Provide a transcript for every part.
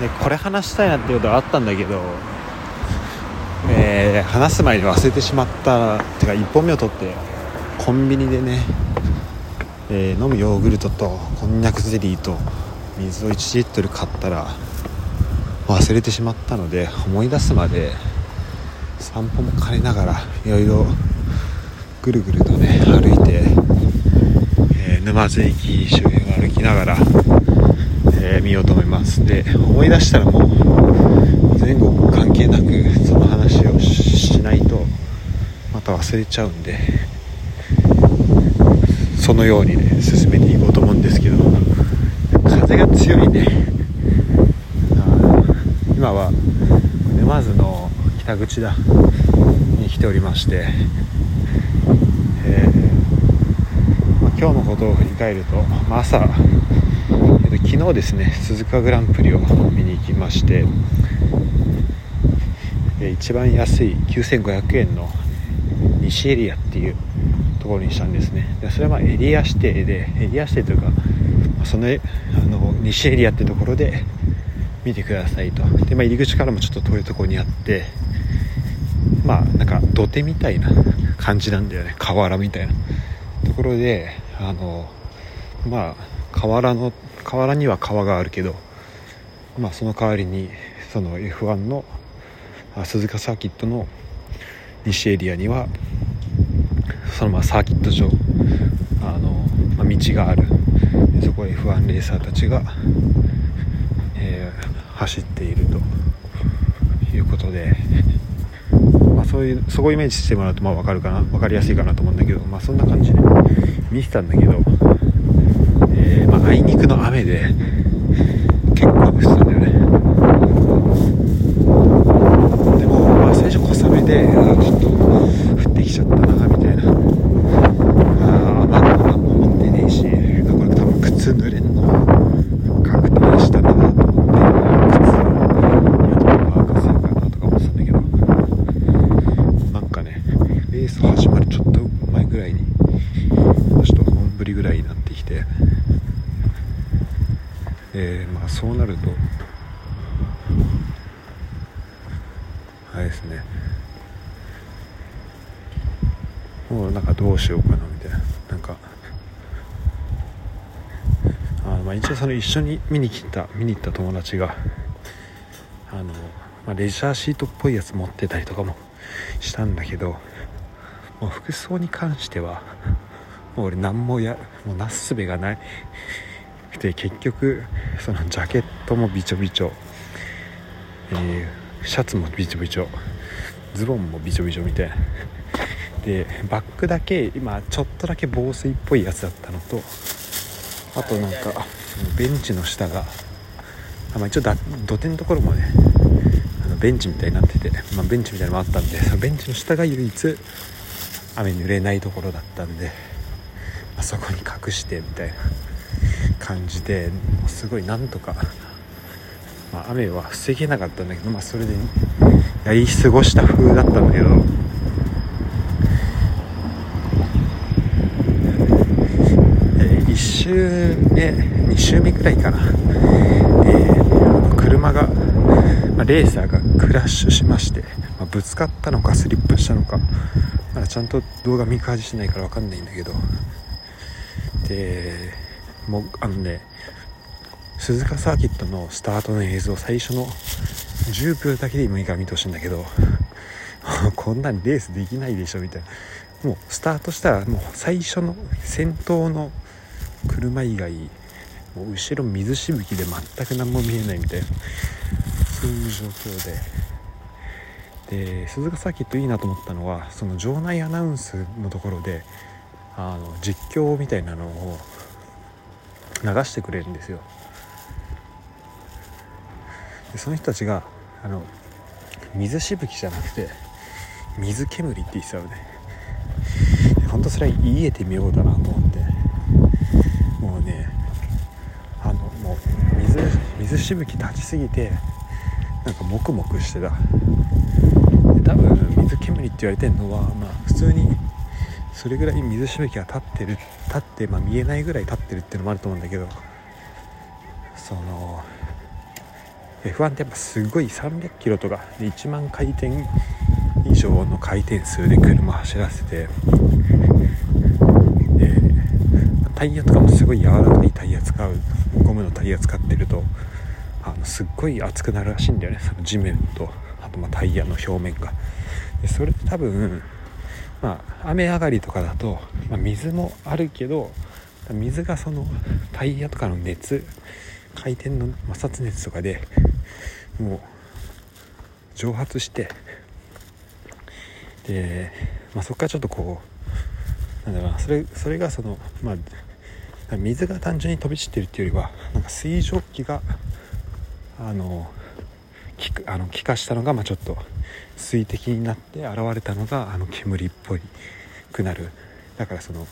でこれ話したいなっていうことがあったんだけど、えー、話す前に忘れてしまった。てか1本目を取ってコンビニでね、えー、飲むヨーグルトとこんにゃくゼリーと水を1リットル買ったら忘れてしまったので思い出すまで散歩も兼ねながらいろいろぐるぐるとね歩いて、えー、沼津駅周辺を歩きながら、えー、見ようと思います。で思い出したらもう前後関係なくその話をしないとまた忘れちゃうんでそのようにね進めていこうと思うんですけど風が強いね。今は沼津の北口だ。に来ておりましてえー、まあ、今日のことを振り返ると、まあ、朝、昨日ですね鈴鹿グランプリを見に行きまして、一番安い9500円の西エリアっていうところにしたんですね。でそれはまエリア指定でエリア指定というかそのあの西エリアってところで見てくださいと。で、まあ、入り口からもちょっと遠いところにあってまあなんか土手みたいな感じなんだよね。河原みたいなところであのまあ河原の河原には川があるけどまあその代わりにその F1 の鈴鹿サーキットの西エリアにはそのまあサーキット上あの、まあ、道がある。そこへ F1 レーサーたちが、えー、走っているということでまそういうそこをイメージしてもらうとまあ分かるかな分かりやすいかなと思うんだけど、まあ、そんな感じで見てたんだけど、あ、いにくの雨で結構雨降ってたんだよねでも、まあ、最初小雨であちょっと降ってきちゃったなみたいなあ雨具も持ってねえしこれ多分靴濡れんの確定したなとえー、まあそうなるとあれですね。もうなんかどうしようかなみたいな。なんかあまあ一応その一緒に見に来た見に行った友達があの、まあ、レジャーシートっぽいやつ持ってたりとかもしたんだけどもう服装に関してはもう俺何もやもうなすすべがない。で結局そのジャケットもびちょびちょ、えー、シャツもびちょびちょ。ズボンもびちょびちょみたいな。でバッグだけ今ちょっとだけ防水っぽいやつだったのとあとなんかベンチの下が、まあ、一応だ土手のところもねあのベンチみたいになってて、まあ、ベンチみたいなのもあったんでそのベンチの下が唯一雨に濡れないところだったんで、まあ、そこに隠してみたいな。感じですごいなんとか、まあ、雨は防げなかったんだけど、まあ、それでやり過ごした風だったんだけど1周目2周目くらいかな、えー、車が、まあ、レーサーがクラッシュしまして、まあ、ぶつかったのかスリップしたのかまだちゃんと動画見返してないから分かんないんだけど。でもうあのね鈴鹿サーキットのスタートの映像最初の10秒だけで今いいから見てほしいんだけど こんなにレースできないでしょみたいな。もうスタートしたらもう最初の先頭の車以外もう後ろ水しぶきで全く何も見えないみたいなそういう状況で。で鈴鹿サーキットいいなと思ったのはその場内アナウンスのところであの実況みたいなのを流してくれるんですよ。でその人たちがあの水しぶきじゃなくて水煙って言ってたよね。本当それは言えてみようだなと思って。もうねあのもう水水しぶき立ちすぎてなんかモクモクしてた。多分水煙って言われてるのはまあ普通にそれぐらい水しぶきが立ってる立って、まあ、見えないぐらい立ってるっていうのもあると思うんだけどその F1 ってやっぱすごい300キロとかで1万回転以上の回転数で車を走らせてでタイヤとかもすごい柔らかいタイヤ使うゴムのタイヤ使ってるとあのすっごい熱くなるらしいんだよねその地面とあとまタイヤの表面が。でそれって多分まあ雨上がりとかだと、まあ、水もあるけど水がそのタイヤとかの熱回転の摩擦熱とかでもう蒸発してで、まあ、そこからちょっとこうなんだろうなそれそれがそのまあ水が単純に飛び散ってるっていうよりはなんか水蒸気があの気あの気化したのがまあちょっと水滴になって現れたのがあの煙っぽいくなる。だからその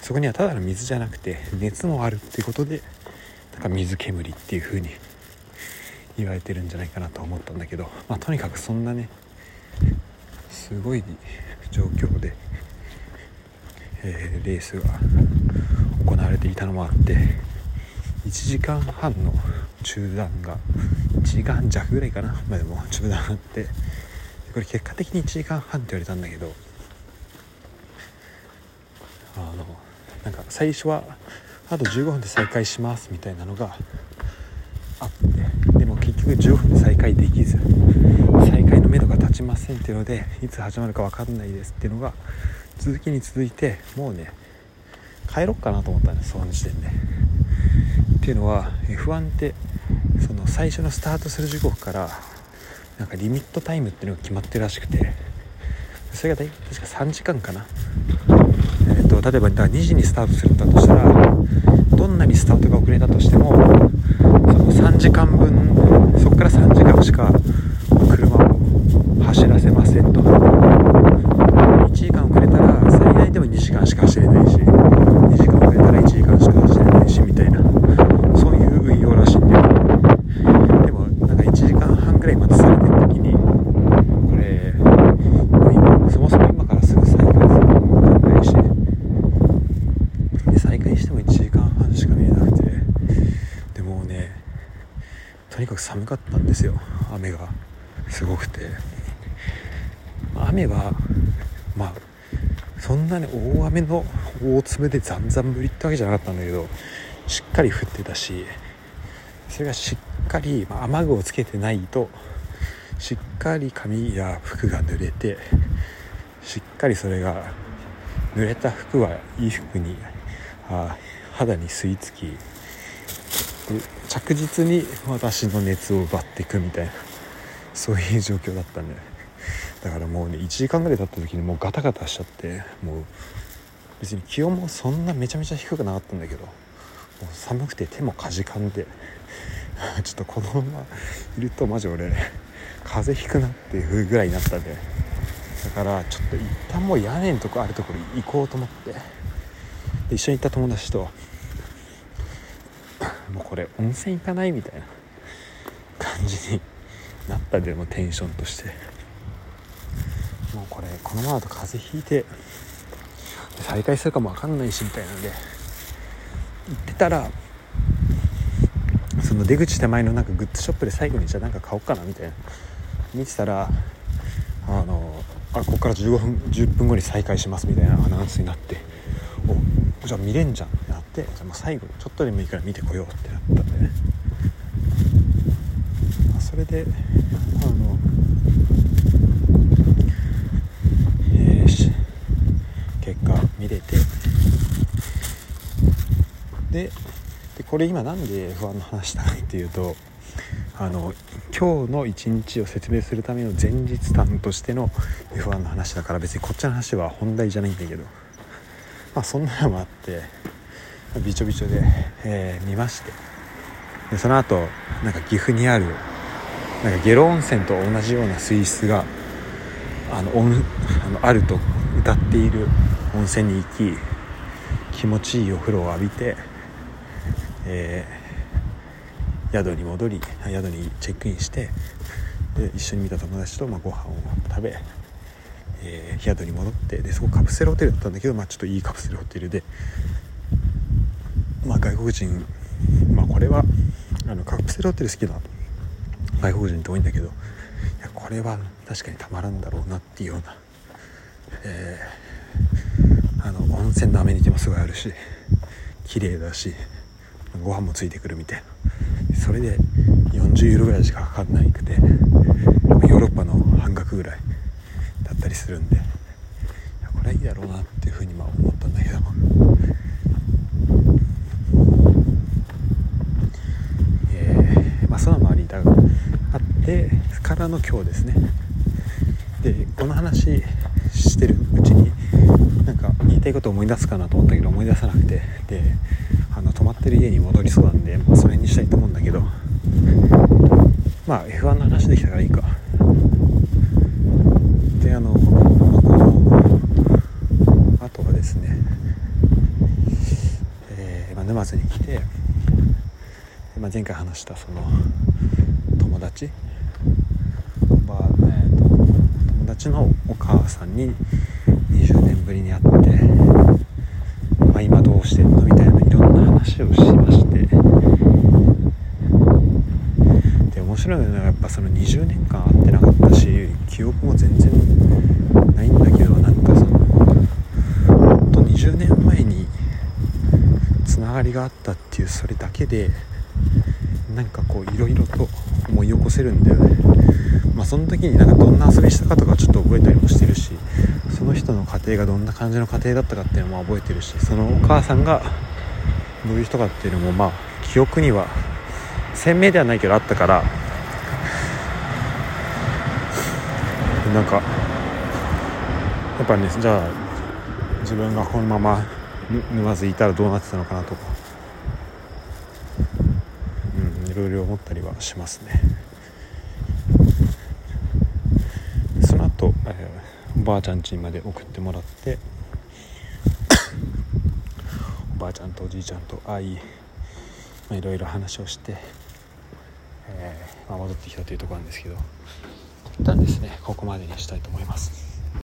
そこにはただの水じゃなくて熱もあるっていうことでだか水煙っていう風に言われてるんじゃないかなと思ったんだけど、まあ、とにかくそんなねすごい状況で、えー、レースが行われていたのもあって1時間半の中断が1時間弱ぐらいかな。まあでも中断あって。これ結果的に1時間半って言われたんだけど。あのなんか最初はあと15分で再開しますみたいなのがあって。でも結局15分で再開できず再開のめどが立ちませんっていうのでいつ始まるか分かんないですっていうのが続きに続いてもうね帰ろっかなと思ったんですその時点で。っていうのは F1 ってその最初のスタートする時刻からなんかリミットタイムっていうのが決まってるらしくてそれが大確か3時間かな。えーと、例えばだから2時にスタートするんだとしたらどんなにスタートが遅れたとしてもその3時間分そこから3時間しか車を走らせませんと1時間遅れたら最大でも2時間しか走れないし2時間遅れたら1時間しか走れないしみたいなそういう運用らしいんだよでもなんか1時間半ぐらい待たされてる時にこれそもそも今からすぐ再開するのも分かんないしで再開しても1時間半しか見えなくてでもねとにかく寒かったんですよ。雨がすごくて。雨はまあそんなに大雨の大粒でざんざん降りってわけじゃなかったんだけどしっかり降ってたしそれがしっかり、まあ、雨具をつけてないとしっかり髪や服が濡れてしっかりそれが濡れた服は衣服にあ肌に吸い付き着実に私の熱を奪っていくみたいなそういう状況だったんでだからもうね1時間ぐらい経った時にもうガタガタしちゃってもう別に気温もそんなめちゃめちゃ低くなかったんだけどもう寒くて手もかじかんで ちょっとこのままいるとマジ俺風邪ひくなっていうぐらいになったんでだからちょっと一旦もう屋根のとこあるところ行こうと思って一緒に行った友達ともうこれ温泉行かないみたいな感じになったでもテンションとして。もうこれこのままだと風邪ひいて再開するかも分かんないしみたいなんで行ってたらその出口手前のなんかグッズショップで最後にじゃあなんか買おうかなみたいな。見てたらあのあここから15分10分後に再開しますみたいなアナウンスになっておじゃあ見れんじゃん。ってじゃあもう最後にちょっとでもいいから見てこようってなったんで。ねそれであのえー、結果見れて。ででこれ今なんで F1 の話したかっていうとあの今日の一日を説明するための前日談としての F1 の話だから別にこっちの話は本題じゃないんだけど。まあそんなのもあって。びちょびちょで、えー、見まして。でその後なんか岐阜にあるなんか下呂温泉と同じような水質があのあのあると歌っている温泉に行き気持ちいいお風呂を浴びて、えー、宿に戻り宿にチェックインしてで一緒に見た友達とまあご飯を食べ、えー、宿に戻ってでそこカプセルホテルだったんだけど、まあ、ちょっといいカプセルホテルで、まあ、外国人、まあ、これはあのカプセルホテル好きな外国人って多いんだけどいやこれは確かにたまらんだろうなっていうような、えー、あの温泉のアメニティもすごいあるし綺麗だしご飯もついてくるみたいな。それで40ユーロぐらいしかかかんないくてヨーロッパの半額ぐらいだったりするんでこれはいいだろうなっていうふうにまあ思ったんだけどえー、まあその周りにだがあってからの今日ですね。でこの話してるうちになんか言いたいこと思い出すかなと思ったけど思い出さなくて。であの泊まってる家に戻りそうなんで、まあ、それにしたいと思うんだけど。まあ F1 の話できたからいいか。であの、まあ、このあとはですね、えーまあ、沼津に来て、まあ、前回話したその友達は、えーと、友達のお母さんに20年ぶりに会って、まあ、今どうしてんのみたいないろんな話をしまして。で面白いのはやっぱその20年間会ってなかったし記憶も全然ないんだけどなんかそのほんと20年前につながりがあったっていうそれだけでなんかこういろいろと思い起こせるんだよね。まあその時になんかどんな遊びしたかとかちょっと覚えたりもしてるしその人の家庭がどんな感じの家庭だったかっていうのも覚えてるしそのお母さんがどういう人かっていうのもまあ記憶には鮮明ではないけどあったからなんかやっぱねじゃあ自分がこのまま沼津いたらどうなってたのかなとかうんいろいろ思ったりはしますね。その後、えー、おばあちゃん家まで送ってもらって おばあちゃんとおじいちゃんと会いいろいろ話をして、えーまあ、戻ってきたというところなんですけど一旦ですねここまでにしたいと思います。